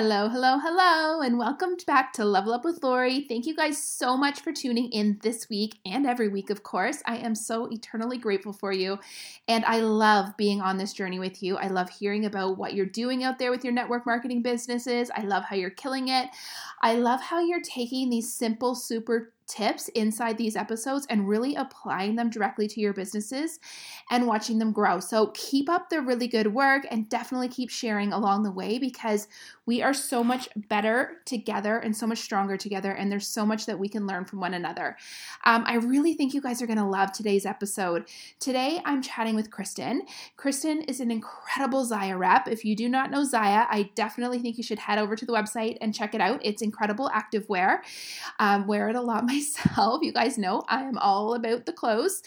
Hello, hello, hello, and welcome back to Level Up with Lori. Thank you guys so much for tuning in this week and every week, of course. I am so eternally grateful for you, and I love being on this journey with you. I love hearing about what you're doing out there with your network marketing businesses. I love how you're killing it. I love how you're taking these simple, super tips inside these episodes and really applying them directly to your businesses and watching them grow. So keep up the really good work and definitely keep sharing along the way because we are so much better together and so much stronger together, and there's so much that we can learn from one another. Um, I really think you guys are going to love today's episode. Today, I'm chatting with Kristen. Kristen is an incredible Zyia rep. If you do not know Zyia, I definitely think you should head over to the website and check it out. It's incredible activewear. Um, wear it a lot myself. You guys know I am all about the clothes.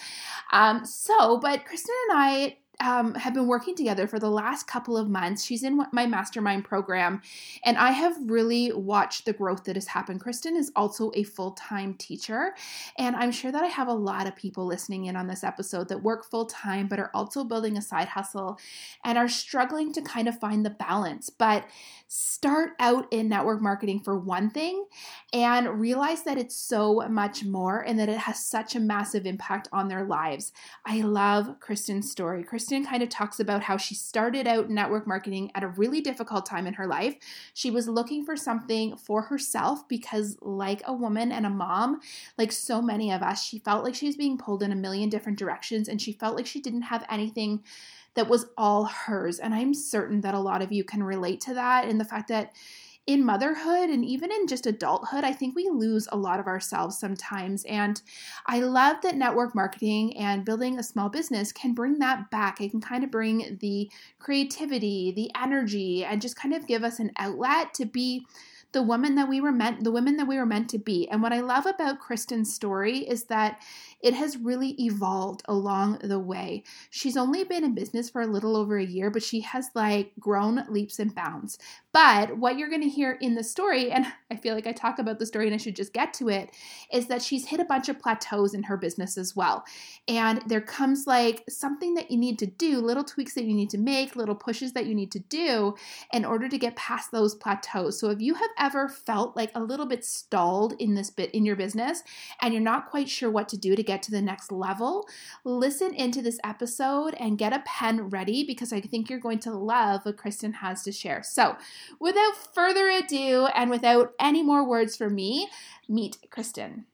Um, so, but Kristen and I um, have been working together for the last couple of months. She's in my mastermind program, and I have really watched the growth that has happened. Kristen is also a full time teacher, and I'm sure that I have a lot of people listening in on this episode that work full time but are also building a side hustle and are struggling to kind of find the balance. But start out in network marketing for one thing and realize that it's so much more and that it has such a massive impact on their lives. I love Kristen's story. Kristen Kristen kind of talks about how she started out network marketing at a really difficult time in her life. She was looking for something for herself because, like a woman and a mom, like so many of us, she felt like she was being pulled in a million different directions and she felt like she didn't have anything that was all hers. And I'm certain that a lot of you can relate to that and the fact that in motherhood and even in just adulthood, I think we lose a lot of ourselves sometimes. And I love that network marketing and building a small business can bring that back. It can kind of bring the creativity, the energy, and just kind of give us an outlet to be the woman that we were meant the women that we were meant to be. And what I love about Kristen's story is that it has really evolved along the way. She's only been in business for a little over a year, but she has like grown leaps and bounds. But what you're going to hear in the story, and I feel like I talk about the story and I should just get to it, is that she's hit a bunch of plateaus in her business as well. And there comes like something that you need to do, little tweaks that you need to make, little pushes that you need to do in order to get past those plateaus. So if you have ever felt like a little bit stalled in this bit in your business and you're not quite sure what to do to get to the next level, listen into this episode and get a pen ready because I think you're going to love what Kristen has to share. So, without further ado, and without any more words from me, meet Kristen.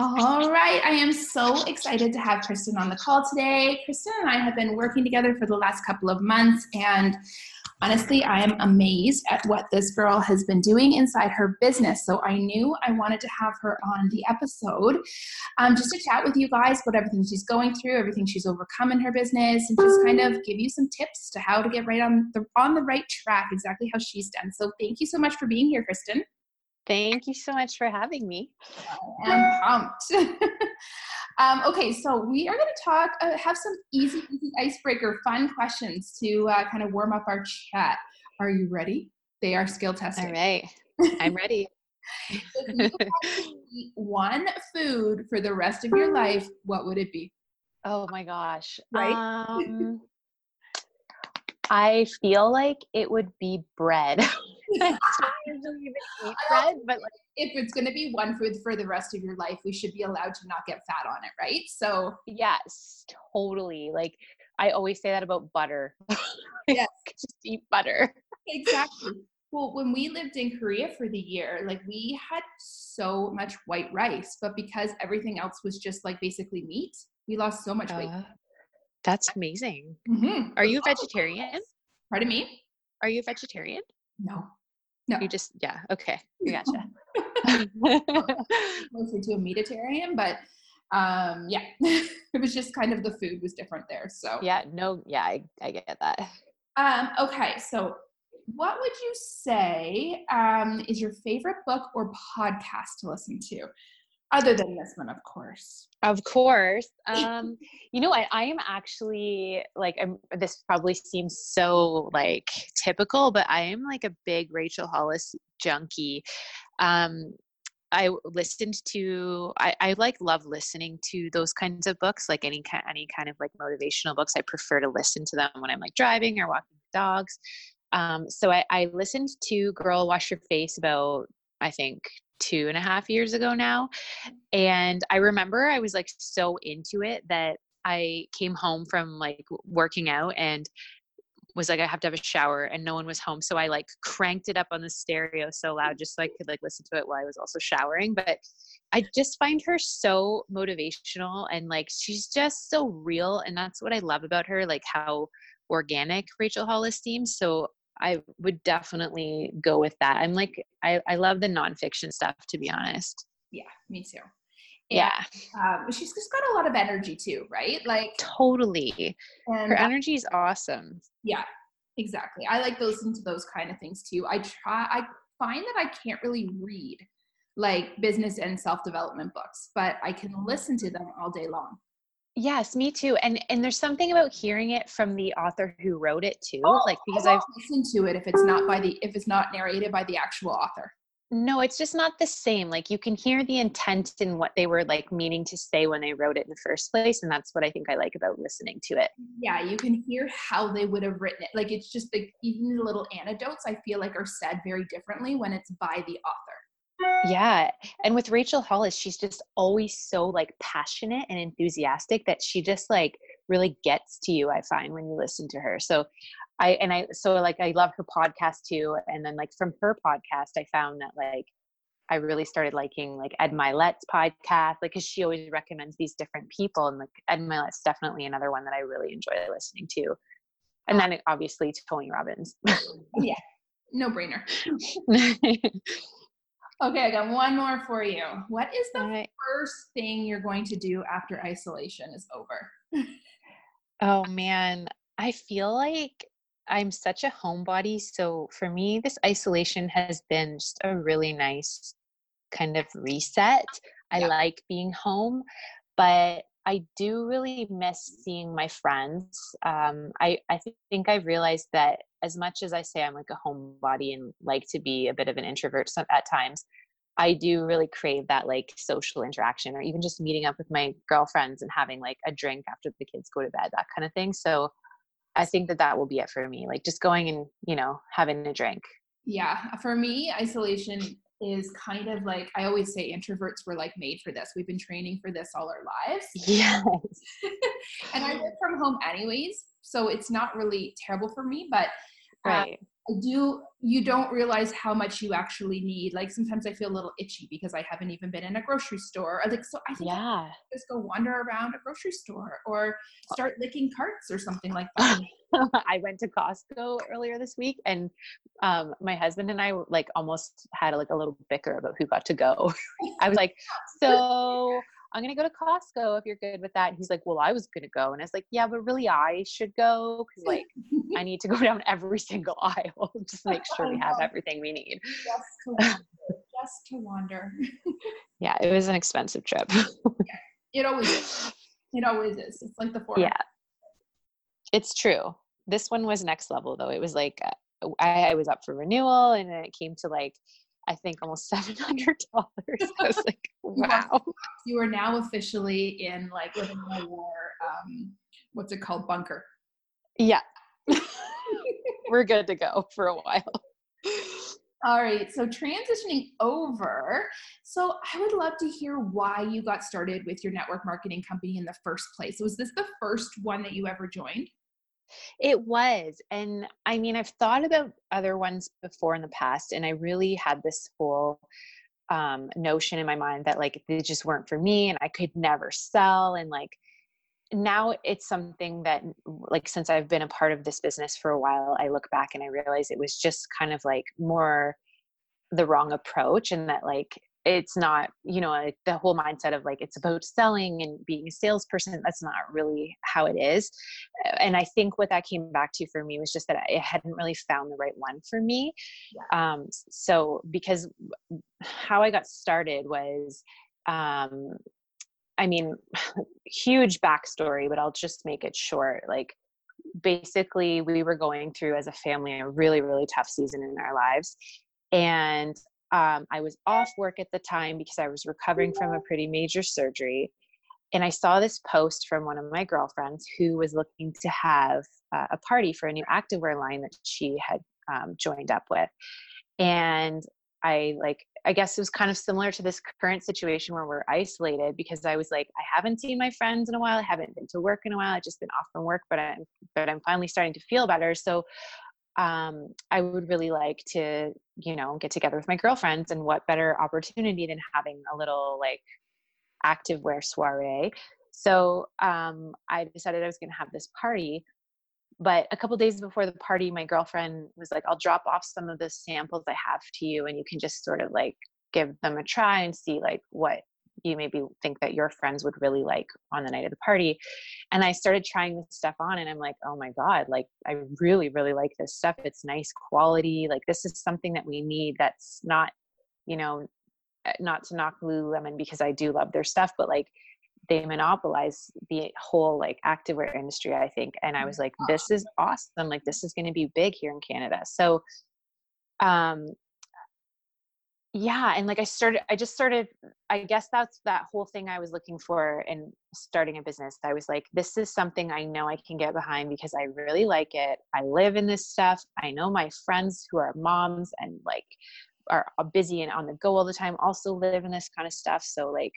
All right, I am so excited to have Kristen on the call today. Kristen and I have been working together for the last couple of months, and honestly, I am amazed at what this girl has been doing inside her business. So I knew I wanted to have her on the episode um, just to chat with you guys about everything she's going through, everything she's overcome in her business, and just kind of give you some tips to how to get right on the on the right track, exactly how she's done. So thank you so much for being here, Kristen. Thank you so much for having me. I am pumped. um, okay, so we are going to talk, uh, have some easy, easy icebreaker, fun questions to uh, kind of warm up our chat. Are you ready? They are skill testing. All right, I'm ready. if you eat one food for the rest of your life, what would it be? Oh my gosh. Right? Um, I feel like it would be bread. I don't usually even eat bread, but like if it's going to be one food for the rest of your life, we should be allowed to not get fat on it, right? So yes, totally. Like I always say that about butter. Yes. just eat butter. exactly. Well, when we lived in Korea for the year, like we had so much white rice, but because everything else was just like basically meat, we lost so much weight. Uh, that's amazing. Mhm. Are you a vegetarian? Pardon me? Are you a vegetarian? No. No. You just yeah, okay. I gotcha. Closer to a meatitarian, but um yeah. it was just kind of the food was different there. So yeah, no, yeah, I, I get that. Um, okay, so what would you say um, is your favorite book or podcast to listen to? Other than this one, of course. Of course. Um, you know what? I am actually like, I'm, this probably seems so like typical, but I am like a big Rachel Hollis junkie. Um, I listened to I, I like love listening to those kinds of books, like any kind any kind of like motivational books. I prefer to listen to them when I'm like driving or walking dogs. Um, so I, I listened to Girl Wash Your Face about I think two and a half years ago now. And I remember I was like so into it that I came home from like working out and was like I have to have a shower and no one was home so I like cranked it up on the stereo so loud just so I could like listen to it while I was also showering but I just find her so motivational and like she's just so real and that's what I love about her like how organic Rachel Hollis seems so I would definitely go with that. I'm like I I love the nonfiction stuff to be honest. Yeah, me too. And, yeah. Um, she's just got a lot of energy too, right? Like totally. And her energy is awesome. Yeah, exactly. I like those into those kind of things too. I try. I find that I can't really read like business and self development books, but I can listen to them all day long. Yes, me too. And and there's something about hearing it from the author who wrote it too. Oh, like because I've listened to it if it's not by the if it's not narrated by the actual author. No, it's just not the same. Like you can hear the intent in what they were like meaning to say when they wrote it in the first place. And that's what I think I like about listening to it. Yeah, you can hear how they would have written it. Like it's just like even the little anecdotes I feel like are said very differently when it's by the author. Yeah. And with Rachel Hollis, she's just always so like passionate and enthusiastic that she just like really gets to you, I find, when you listen to her. So I and I so like I love her podcast too. And then like from her podcast, I found that like I really started liking like Ed Mylett's podcast, like because she always recommends these different people, and like Ed Mylett's definitely another one that I really enjoy listening to. And then obviously Tony Robbins. yeah, no brainer. okay, I got one more for you. What is the right. first thing you're going to do after isolation is over? oh man, I feel like I'm such a homebody. So for me, this isolation has been just a really nice kind of reset. I yeah. like being home, but I do really miss seeing my friends. Um, I, I think I've realized that as much as I say I'm like a homebody and like to be a bit of an introvert at times, I do really crave that like social interaction or even just meeting up with my girlfriends and having like a drink after the kids go to bed, that kind of thing. So I think that that will be it for me. Like just going and, you know, having a drink. Yeah. For me, isolation is kind of like I always say introverts were like made for this. We've been training for this all our lives. Yes. and I work from home anyways, so it's not really terrible for me, but uh, right. I do you don't realize how much you actually need. Like sometimes I feel a little itchy because I haven't even been in a grocery store. Like so I think yeah. I just go wander around a grocery store or start licking carts or something like that. I went to Costco earlier this week and um, my husband and I like almost had like a little bicker about who got to go. I was like, so I'm gonna go to Costco if you're good with that. And he's like, Well, I was gonna go. And I was like, Yeah, but really I should go because like I need to go down every single aisle just make sure we have everything we need. Just to wander. Just to wander. yeah, it was an expensive trip. yeah, it always is. It always is. It's like the four. Yeah. It's true. This one was next level though. It was like uh, I, I was up for renewal and then it came to like I think almost seven hundred dollars. I was like, wow. You are now officially in like living in a war. Um, what's it called? Bunker. Yeah. We're good to go for a while. All right. So transitioning over. So I would love to hear why you got started with your network marketing company in the first place. Was this the first one that you ever joined? It was. And I mean, I've thought about other ones before in the past, and I really had this whole um, notion in my mind that like they just weren't for me and I could never sell. And like now it's something that, like, since I've been a part of this business for a while, I look back and I realize it was just kind of like more the wrong approach and that like it's not you know like the whole mindset of like it's about selling and being a salesperson that's not really how it is. And i think what that came back to for me was just that i hadn't really found the right one for me. Yeah. um, so because how i got started was um, i mean huge backstory but i'll just make it short. Like basically we were going through as a family a really really tough season in our lives and um, I was off work at the time because I was recovering from a pretty major surgery. And I saw this post from one of my girlfriends who was looking to have uh, a party for a new activewear line that she had um, joined up with. And I like, I guess it was kind of similar to this current situation where we're isolated because I was like, I haven't seen my friends in a while. I haven't been to work in a while. I've just been off from work, but I'm, but I'm finally starting to feel better. So um, I would really like to, you know, get together with my girlfriends and what better opportunity than having a little like active wear soiree. So um, I decided I was going to have this party. But a couple days before the party, my girlfriend was like, I'll drop off some of the samples I have to you and you can just sort of like give them a try and see like what you maybe think that your friends would really like on the night of the party. And I started trying this stuff on and I'm like, oh my God, like I really, really like this stuff. It's nice quality. Like this is something that we need that's not, you know, eh, not to knock Lululemon because I do love their stuff, but like they monopolize the whole like activewear industry, I think. And I was like, this is awesome. Like this is going to be big here in Canada. So um yeah and like i started i just started i guess that's that whole thing i was looking for in starting a business i was like this is something i know i can get behind because i really like it. I live in this stuff. I know my friends who are moms and like are uh, busy and on the go all the time also live in this kind of stuff. So like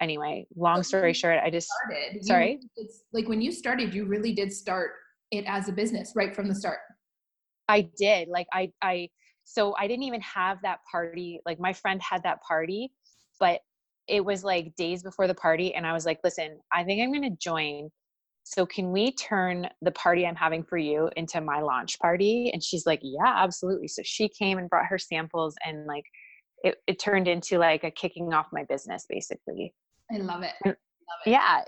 anyway long story short i just started sorry? it's like when you started you really did start it as a business right from the start. I did like i i so I didn't even have that party. Like my friend had that party, but it was like days before the party. And I was like, listen, I think I'm going to join. So can we turn the party I'm having for you into my launch party? And she's like, yeah, absolutely. So she came and brought her samples and like it, it turned into like a kicking off my business basically. I love it. I love it. Yeah.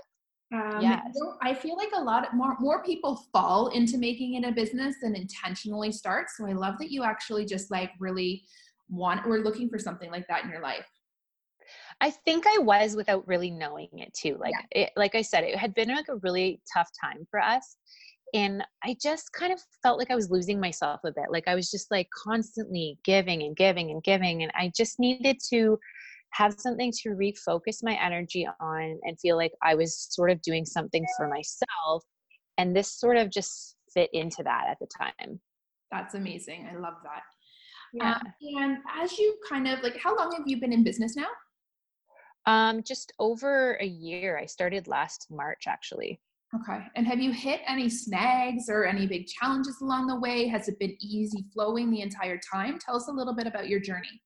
Um, yes. I feel like a lot of, more more people fall into making it a business than intentionally start. So I love that you actually just like really want or looking for something like that in your life. I think I was without really knowing it too. Like yeah. it, like I said, it had been like a really tough time for us. And I just kind of felt like I was losing myself a bit. Like I was just like constantly giving and giving and giving. And I just needed to have something to refocus my energy on and feel like I was sort of doing something for myself. And this sort of just fit into that at the time. That's amazing. I love that. Yeah. Um, and as you kind of like, how long have you been in business now? Um, just over a year. I started last March actually. Okay. And have you hit any snags or any big challenges along the way? Has it been easy flowing the entire time? Tell us a little bit about your journey.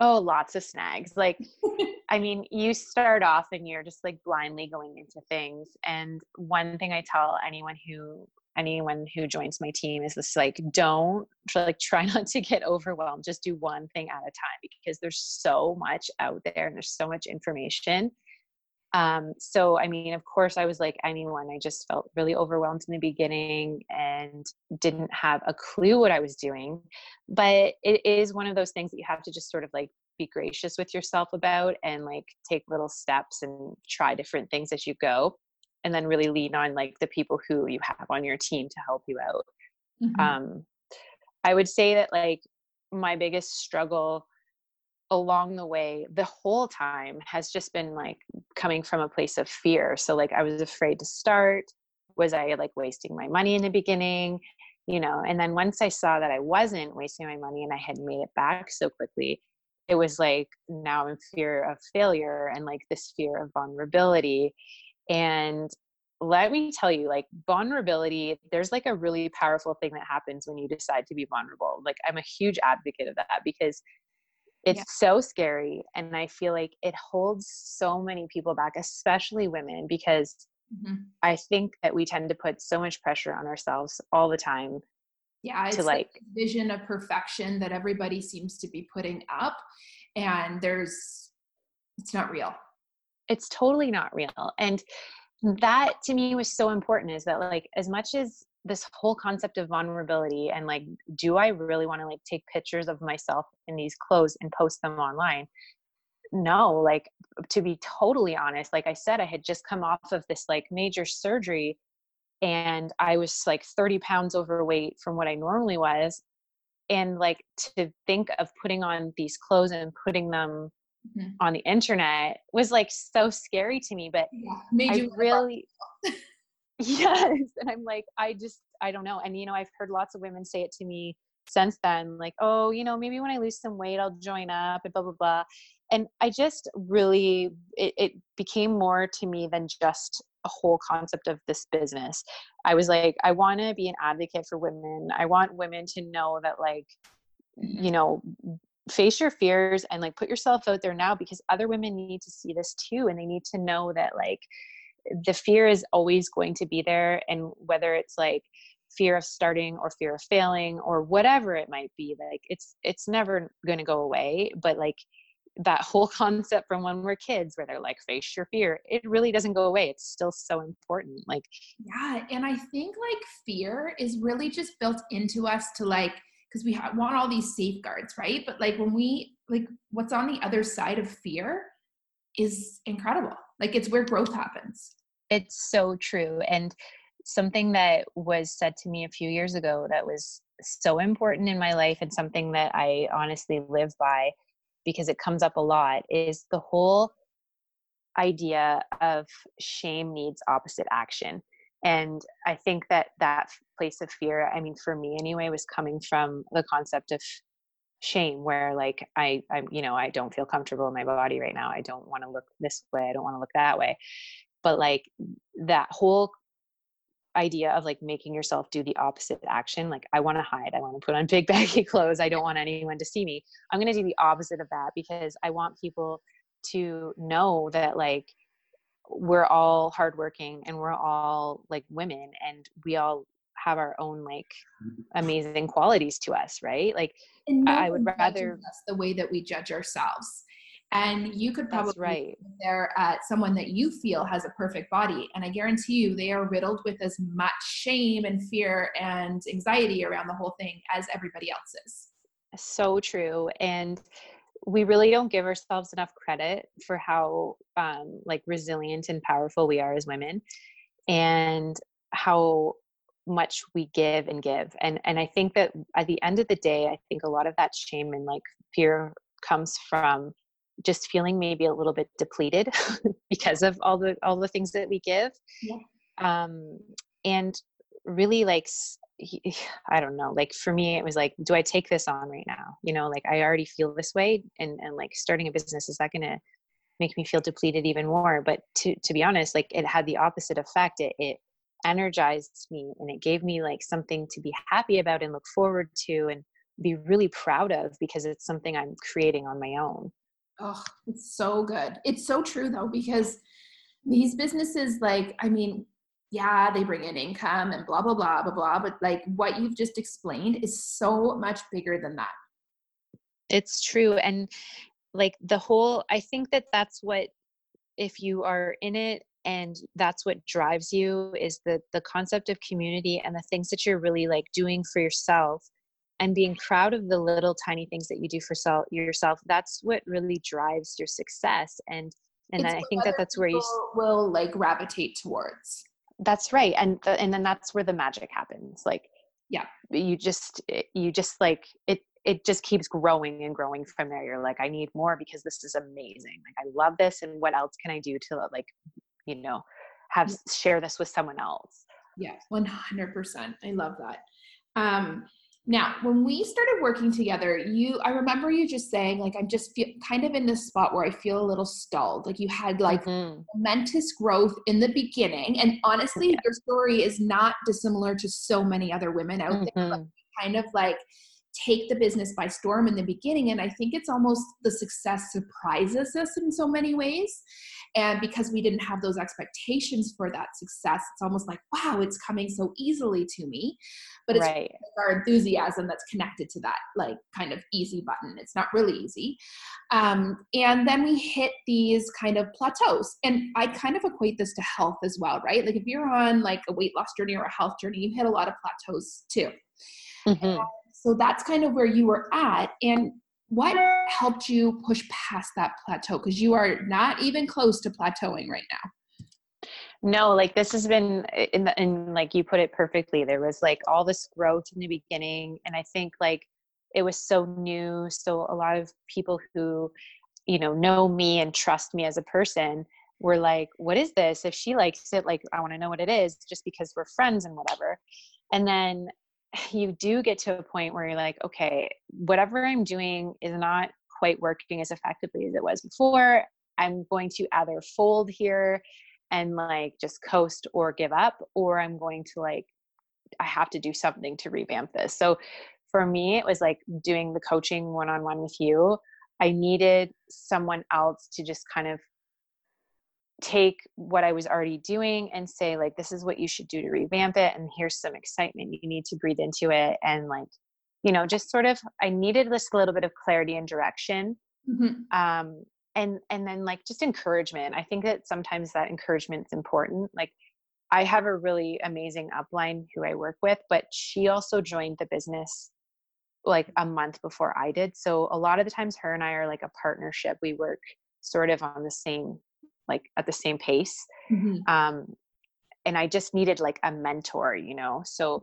Oh, lots of snags. Like, I mean, you start off and you're just like blindly going into things. And one thing I tell anyone who anyone who joins my team is this like don't like try not to get overwhelmed just do one thing at a time because there's so much out there and there's so much information um, so i mean of course i was like anyone i just felt really overwhelmed in the beginning and didn't have a clue what i was doing but it is one of those things that you have to just sort of like be gracious with yourself about and like take little steps and try different things as you go and then really lean on like the people who you have on your team to help you out mm-hmm. um, i would say that like my biggest struggle along the way the whole time has just been like coming from a place of fear. So like i was afraid to start. Was i like wasting my money in the beginning? You know and then once i saw that i wasn't wasting my money and i had made it back so quickly it was like now i'm fear of failure and like this fear of vulnerability. And let me tell you like vulnerability there's like a really powerful thing that happens when you decide to be vulnerable. Like i'm a huge advocate of that because it's yeah. so scary and i feel like it holds so many people back especially women because mm-hmm. i think that we tend to put so much pressure on ourselves all the time yeah it's to like vision of perfection that everybody seems to be putting up and there's it's not real it's totally not real and that to me was so important is that like as much as this whole concept of vulnerability and like do i really want to like take pictures of myself in these clothes and post them online? No like to be totally honest like i said i had just come off of this like major surgery and i was like 30 pounds overweight from what i normally was. And like to think of putting on these clothes and putting them mm-hmm. on the internet was like so scary to me but yeah, i really yes and i'm like i just i don't know and you know i've heard lots of women say it to me since then like oh you know maybe when i lose some weight i'll join up and blah blah blah and i just really it, it became more to me than just a whole concept of this business i was like i want to be an advocate for women i want women to know that like mm-hmm. you know face your fears and like put yourself out there now because other women need to see this too and they need to know that like the fear is always going to be there and whether it's like fear of starting or fear of failing or whatever it might be like it's it's never going to go away but like that whole concept from when we're kids where they're like face your fear it really doesn't go away it's still so important like yeah and i think like fear is really just built into us to like because we ha- want all these safeguards right? But like when we like what's on the other side of fear is incredible like it's where growth happens it's so true and something that was said to me a few years ago that was so important in my life and something that i honestly live by because it comes up a lot is the whole idea of shame needs opposite action and i think that that place of fear i mean for me anyway was coming from the concept of shame where like i i'm you know i don't feel comfortable in my body right now i don't want to look this way i don't want to look that way but like that whole idea of like making yourself do the opposite action like i want to hide i want to put on big baggy clothes i don't want anyone to see me i'm going to do the opposite of that because i want people to know that like we're all hardworking and we're all like women and we all have our own like mm-hmm. amazing qualities to us right? Like no i would rather the way that we judge ourselves and you could probably That's right. there at someone that you feel has a perfect body. And i guarantee you they are riddled with as much shame and fear and anxiety around the whole thing as everybody else is. So true. And we really don't give ourselves enough credit for how um, like resilient and powerful we are as women and how much we give and give. And and i think that at the end of the day i think a lot of that shame and like fear comes from just feeling maybe a little bit depleted because of all the all the things that we give. Yeah. um and really like i don't know like for me it was like do i take this on right now? You know like i already feel this way and and like starting a business is that going to make me feel depleted even more? But to to be honest like it had the opposite effect. It, it energized me and it gave me like something to be happy about and look forward to and be really proud of because it's something i'm creating on my own Oh, it's so good. It's so true though, because these businesses, like, I mean, yeah, they bring in income and blah, blah, blah, blah, blah. But like what you've just explained is so much bigger than that. It's true. And like the whole, I think that that's what, if you are in it and that's what drives you is the the concept of community and the things that you're really like doing for yourself and being proud of the little tiny things that you do for self, yourself that's what really drives your success and and i think that that's where you will like gravitate towards. That's right and the, and then that's where the magic happens like yeah. you just you just like it it just keeps growing and growing from there. You're like i need more because this is amazing. Like i love this and what else can i do to like you know have share this with someone else? Yeah 100% i love that. Um now, when we started working together, you I remember you just saying like I'm just feel, kind of in this spot where I feel a little stalled. Like you had like mm-hmm. momentous growth in the beginning and honestly yeah. your story is not dissimilar to so many other women out mm-hmm. there. Like, kind of like take the business by storm in the beginning and I think it's almost the success surprises us in so many ways. And because we didn't have those expectations for that success, it's almost like, wow, it's coming so easily to me. But it's right. our enthusiasm that's connected to that, like kind of easy button. It's not really easy. Um, and then we hit these kind of plateaus. And I kind of equate this to health as well, right? Like if you're on like a weight loss journey or a health journey, you hit a lot of plateaus too. Mm-hmm. So that's kind of where you were at. And what helped you push past that plateau? Because you are not even close to plateauing right now. No, like this has been in the in like you put it perfectly. There was like all this growth in the beginning, and I think like it was so new. So a lot of people who, you know, know me and trust me as a person were like, "What is this? If she likes it, like I want to know what it is, just because we're friends and whatever." And then you do get to a point where you're like, okay, whatever I'm doing is not quite working as effectively as it was before. I'm going to either fold here and like just coast or give up, or I'm going to like, I have to do something to revamp this. So for me, it was like doing the coaching one on one with you. I needed someone else to just kind of take what I was already doing and say, like, this is what you should do to revamp it. And here's some excitement. You need to breathe into it. And, like, you know, just sort of, I needed this little bit of clarity and direction. Mm-hmm. Um, and, and then, like, just encouragement. I think that sometimes that encouragement is important. Like, I have a really amazing upline who I work with, but she also joined the business like a month before I did. So a lot of the times her and I are like a partnership. We work sort of on the same like at the same pace mm-hmm. um and i just needed like a mentor you know? So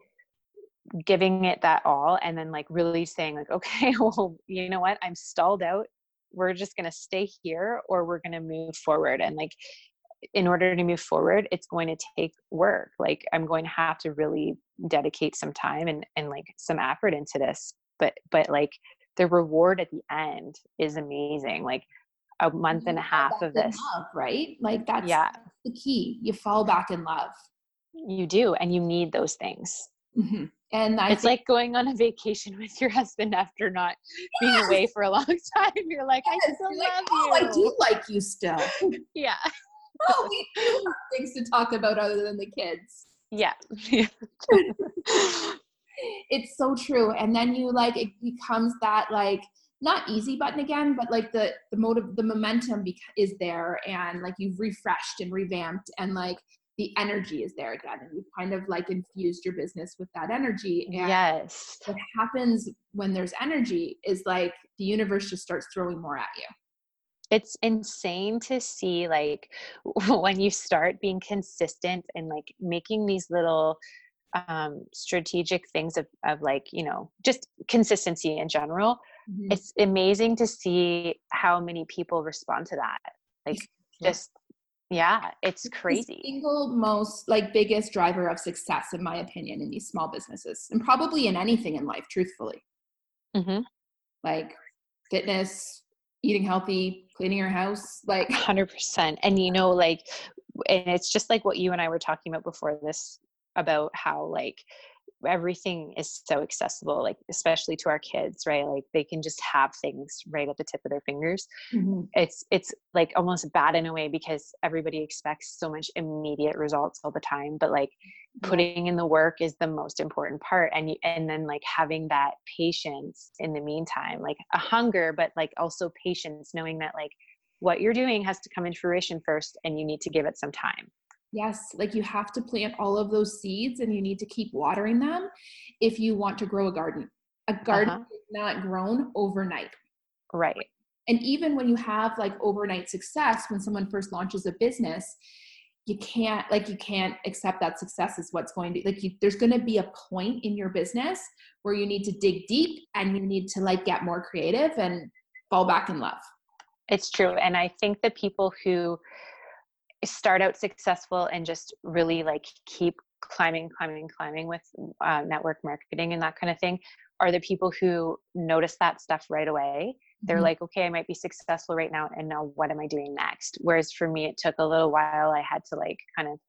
giving it that all and then like really saying like okay well you know what? I'm stalled out. We're just going to stay here or we're going to move forward. And like in order to move forward it's going to take work. Like i'm going to have to really dedicate some time and and like some effort into this but but like the reward at the end is amazing. Like a month and a half of this. love, right? Like that's yeah. the key. You fall back in love. You do and you need those things. Mm-hmm. and I it's think, like going on a vacation with your husband after not being away for a long time. You're like yes, i still love like, oh, you i do like you still. Yeah. Oh we do have things to talk about other than the kids. Yeah. It's so true. And then you like it becomes that like not easy button again but like the the motive the momentum is there and like you've refreshed and revamped and like the energy is there again and you've kind of like infused your business with that energy and yes. what happens when there's energy is like the universe just starts throwing more at you. It's insane to see like when you start being consistent and like making these little um strategic things of, of like you know just consistency in general mm-hmm. it's amazing to see how many people respond to that like yeah. just yeah it's crazy the single most like biggest driver of success in my opinion in these small businesses and probably in anything in life truthfully mm-hmm. like fitness eating healthy cleaning your house like 100% and you know like and it's just like what you and i were talking about before this about how like everything is so accessible like especially to our kids right? Like they can just have things right at the tip of their fingers. Mm-hmm. it's it's like almost bad in a way because everybody expects so much immediate results all the time but like putting in the work is the most important part and you, and then like having that patience in the meantime like a hunger but like also patience knowing that like what you're doing has to come into fruition first and you need to give it some time Yes, like you have to plant all of those seeds and you need to keep watering them if you want to grow a garden. A garden uh-huh. is not grown overnight. Right. And even when you have like overnight success, when someone first launches a business, you can't like you can't accept that success is what's going to like you there's going to be a point in your business where you need to dig deep and you need to like get more creative and fall back in love it's true and i think the people who start out successful and just really like keep climbing climbing climbing with uh, network marketing and that kind of thing are the people who notice that stuff right away. They're mm-hmm. like okay i might be successful right now and now what am i doing next? Whereas for me it took a little while. I had to like kind of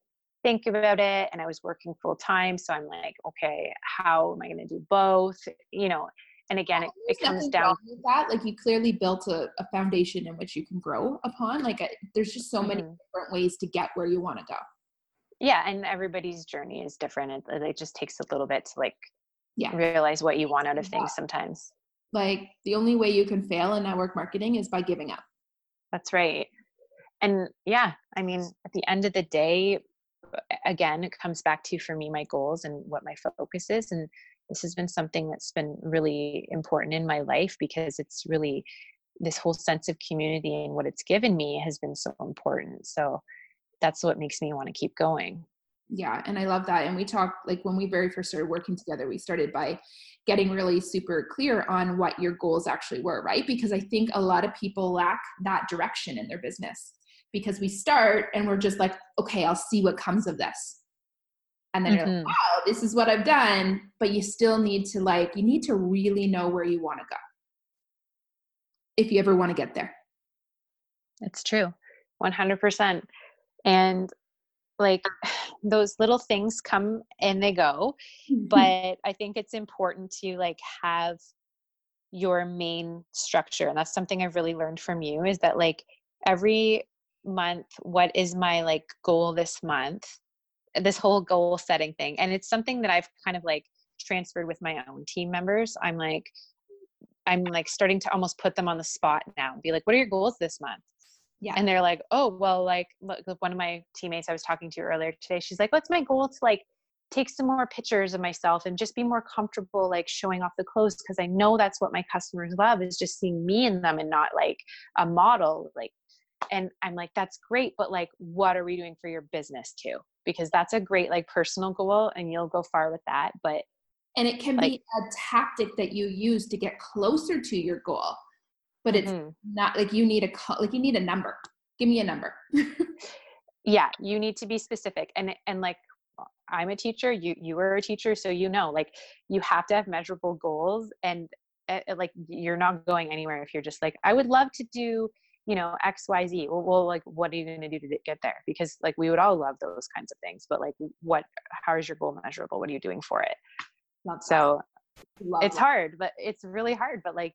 think about it and i was working full time so i'm like okay how am i going to do both? You know and again it, it comes down with that. Like you clearly built a, a, foundation in which you can grow upon. Like there's just so many mm-hmm. different ways to get where you want to go. Yeah and everybody's journey is different it, it just takes a little bit to like yeah. realize what you want out of yeah. things sometimes. Like the only way you can fail in network marketing is by giving up. That's right. And yeah i mean at the end of the day again it comes back to for me my goals and what my focus is and this has been something that's been really important in my life because it's really this whole sense of community and what it's given me has been so important. So that's what makes me want to keep going. Yeah and i love that and we talked like when we very first started working together we started by getting really super clear on what your goals actually were right? Because i think a lot of people lack that direction in their business because we start and we're just like okay i'll see what comes of this and then mm-hmm. you're like mm-hmm. wow this is what i've done but you still need to like you need to really know where you want to go if you ever want to get there it's true 100% and like those little things come and they go but i think it's important to like have your main structure and that's something i've really learned from you is that like every month what is my like goal this month this whole goal setting thing and it's something that i've kind of like transferred with my own team members. I'm like i'm like starting to almost put them on the spot now and be like what are your goals this month? Yeah. And they're like oh well like look, one of my teammates i was talking to earlier today she's like what's my goal to like take some more pictures of myself and just be more comfortable like showing off the clothes because i know that's what my customers love is just seeing me in them and not like a model like and i'm like that's great but like what are we doing for your business too because that's a great like personal goal and you'll go far with that but and it can like, be a tactic that you use to get closer to your goal but it's mm-hmm. not like you need a like you need a number give me a number yeah you need to be specific and and like i'm a teacher you you were a teacher so you know like you have to have measurable goals and uh, like you're not going anywhere if you're just like i would love to do you know xyz well, well like what are you going to do to get there? Because like we would all love those kinds of things but like what how is your goal measurable? What are you doing for it? Love so love it's that. hard but it's really hard but like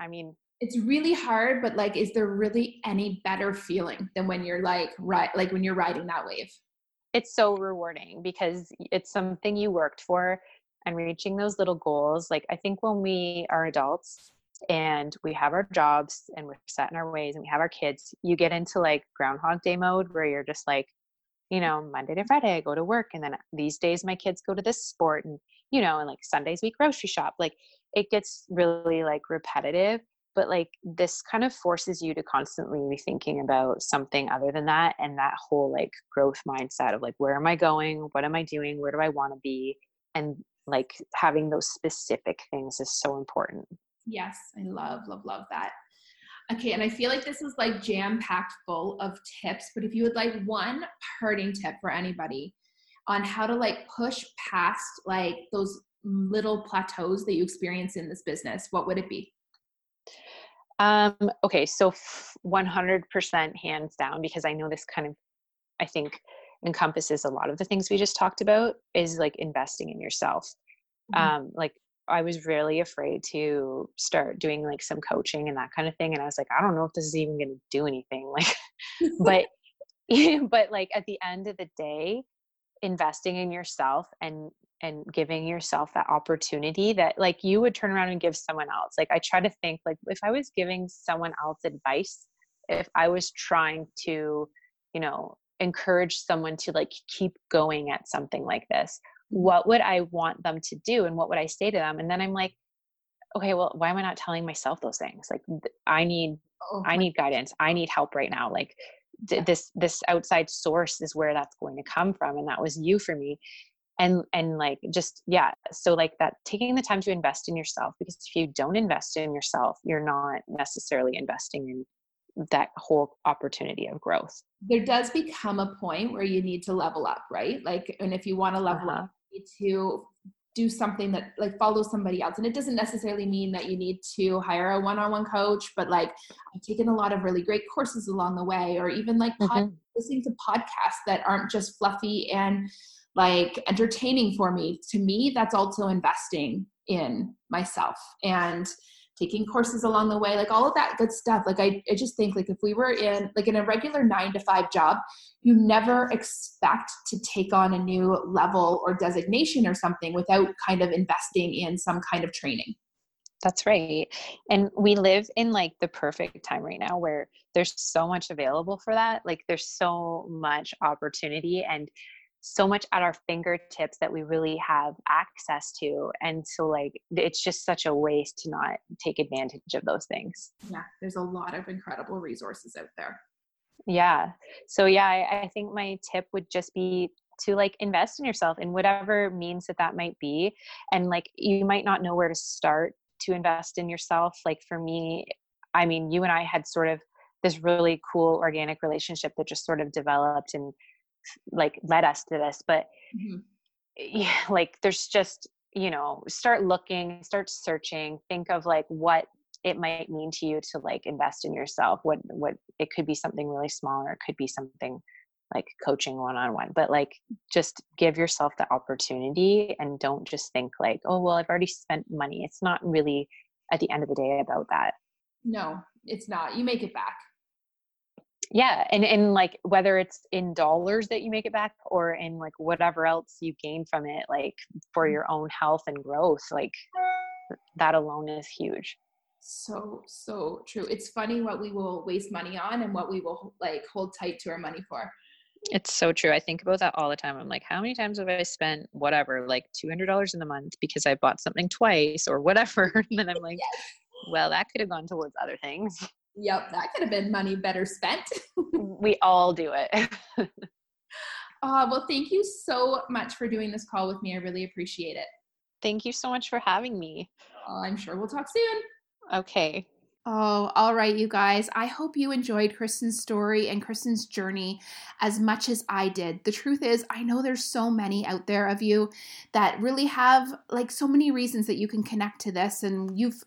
i mean it's really hard but like is there really any better feeling than when you're like right like when you're riding that wave? It's so rewarding because it's something you worked for and reaching those little goals like i think when we are adults and we have our jobs and we're set in our ways and we have our kids you get into like groundhog day mode where you're just like you know monday to friday i go to work and then these days my kids go to this sport and you know and like sundays we grocery shop like it gets really like repetitive but like this kind of forces you to constantly be thinking about something other than that and that whole like growth mindset of like where am i going? What am i doing? Where do i want to be? And like having those specific things is so important yes i love love love that okay and i feel like this is like jam packed full of tips but if you would like one parting tip for anybody on how to like push past like those little plateaus that you experience in this business what would it be um, okay, so 100% hands down, because I know this kind of, I think, encompasses a lot of the things we just talked about, is like investing in yourself. Mm-hmm. Um, like, I was really afraid to start doing like some coaching and that kind of thing. And I was like, I don't know if this is even going to do anything. Like, but, but like at the end of the day, investing in yourself and and giving yourself that opportunity that like you would turn around and give someone else like i try to think like if i was giving someone else advice if i was trying to you know encourage someone to like keep going at something like this what would i want them to do and what would i say to them? And then i'm like okay well why am i not telling myself those things? Like i need oh i need guidance. I need help right now. Like this this outside source is where that's going to come from and that was you for me. And and like just yeah so like that taking the time to invest in yourself because if you don't invest in yourself you're not necessarily investing in that whole opportunity of growth. There does become a point where you need to level up right? Like and if you want to level uh-huh. up to do something that like follow somebody else. And it doesn't necessarily mean that you need to hire a one-on-one coach but like i've taken a lot of really great courses along the way or even like mm-hmm. listening to podcasts that aren't just fluffy and like entertaining for me. To me that's also investing in myself. And taking courses along the way like all of that good stuff like I, I just think like if we were in like in a regular nine to five job you never expect to take on a new level or designation or something without kind of investing in some kind of training that's right. And we live in like the perfect time right now where there's so much available for that. Like there's so much opportunity and so much at our fingertips that we really have access to and so like it's just such a waste to not take advantage of those things. Yeah there's a lot of incredible resources out there. Yeah. So yeah I, I think my tip would just be to like invest in yourself in whatever means that that might be and like you might not know where to start to invest in yourself. Like for me i mean you and i had sort of this really cool organic relationship that just sort of developed and like led us to this but mm-hmm. yeah like there's just you know start looking start searching think of like what it might mean to you to like invest in yourself what what it could be something really small or it could be something like coaching one-on-one but like just give yourself the opportunity and don't just think like oh well i've already spent money. It's not really at the end of the day about that. No it's not. You make it back yeah and and like whether it's in dollars that you make it back or in like whatever else you gain from it like for mm. your own health and growth like that alone is huge. So so true. It's funny what we will waste money on and what we will like hold tight to our money for. It's so true. I think about that all the time. I'm like how many times have i spent whatever like $200 in the month because i bought something twice or whatever? And then i'm like yes. well that could have gone towards other things Yep, that could have been money better spent. we all do it. uh, well, thank you so much for doing this call with me. I really appreciate it. Thank you so much for having me. Uh, I'm sure we'll talk soon. Okay. Oh, all right, you guys. I hope you enjoyed Kristen's story and Kristen's journey as much as I did. The truth is, I know there's so many out there of you that really have like so many reasons that you can connect to this, and you've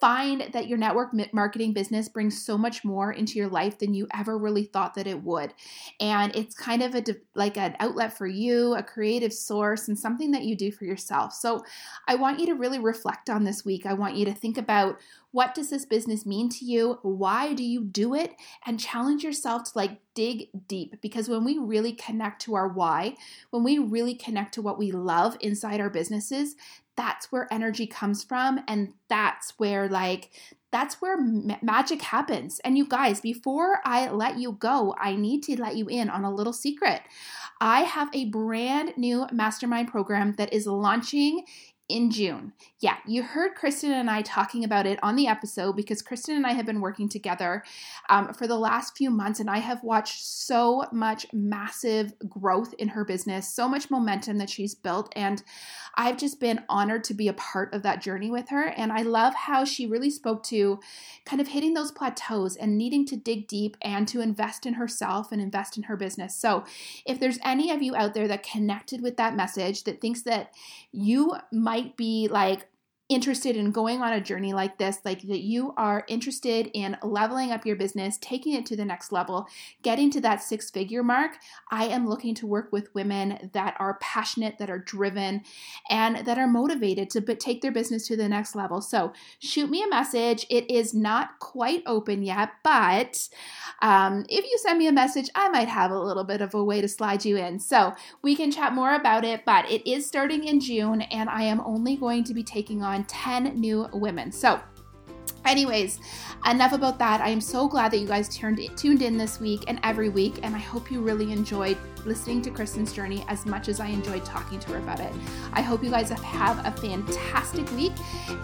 find that your network marketing business brings so much more into your life than you ever really thought that it would. And it's kind of a like an outlet for you a creative source and something that you do for yourself. So i want you to really reflect on this week. I want you to think about what does this business mean to you why do you do it and challenge yourself to like dig deep because when we really connect to our why when we really connect to what we love inside our businesses that's where energy comes from and that's where like that's where ma- magic happens. And you guys, before I let you go, I need to let you in on a little secret. I have a brand new mastermind program that is launching in June. Yeah, you heard Kristen and I talking about it on the episode because Kristen and I have been working together um, for the last few months, and I have watched so much massive growth in her business, so much momentum that she's built. And I've just been honored to be a part of that journey with her. And I love how she really spoke to kind of hitting those plateaus and needing to dig deep and to invest in herself and invest in her business. So, if there's any of you out there that connected with that message that thinks that you might be like interested in going on a journey like this, like that you are interested in leveling up your business, taking it to the next level, getting to that six figure mark, I am looking to work with women that are passionate, that are driven, and that are motivated to take their business to the next level. So shoot me a message. It is not quite open yet, but um, if you send me a message, I might have a little bit of a way to slide you in. So we can chat more about it, but it is starting in June, and I am only going to be taking on 10 new women. So, anyways, enough about that. I am so glad that you guys turned tuned in this week and every week, and I hope you really enjoyed listening to Kristen's journey as much as I enjoyed talking to her about it. I hope you guys have a fantastic week,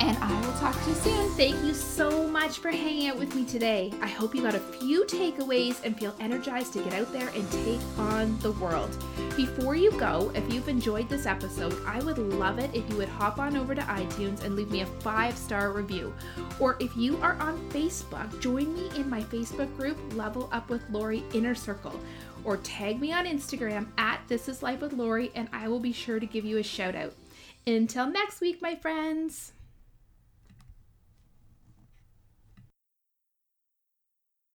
and I will talk to you soon. Thank you so much for hanging out with me today. I hope you got a few takeaways and feel energized to get out there and take on the world. Before you go, if you've enjoyed this episode, I would love it if you would hop on over to iTunes and leave me a five star review. Or if you are on Facebook, join me in my Facebook group, Level Up with Lori Inner Circle or tag me on Instagram at This Is Life with Lori, and I will be sure to give you a shout out. Until next week, my friends.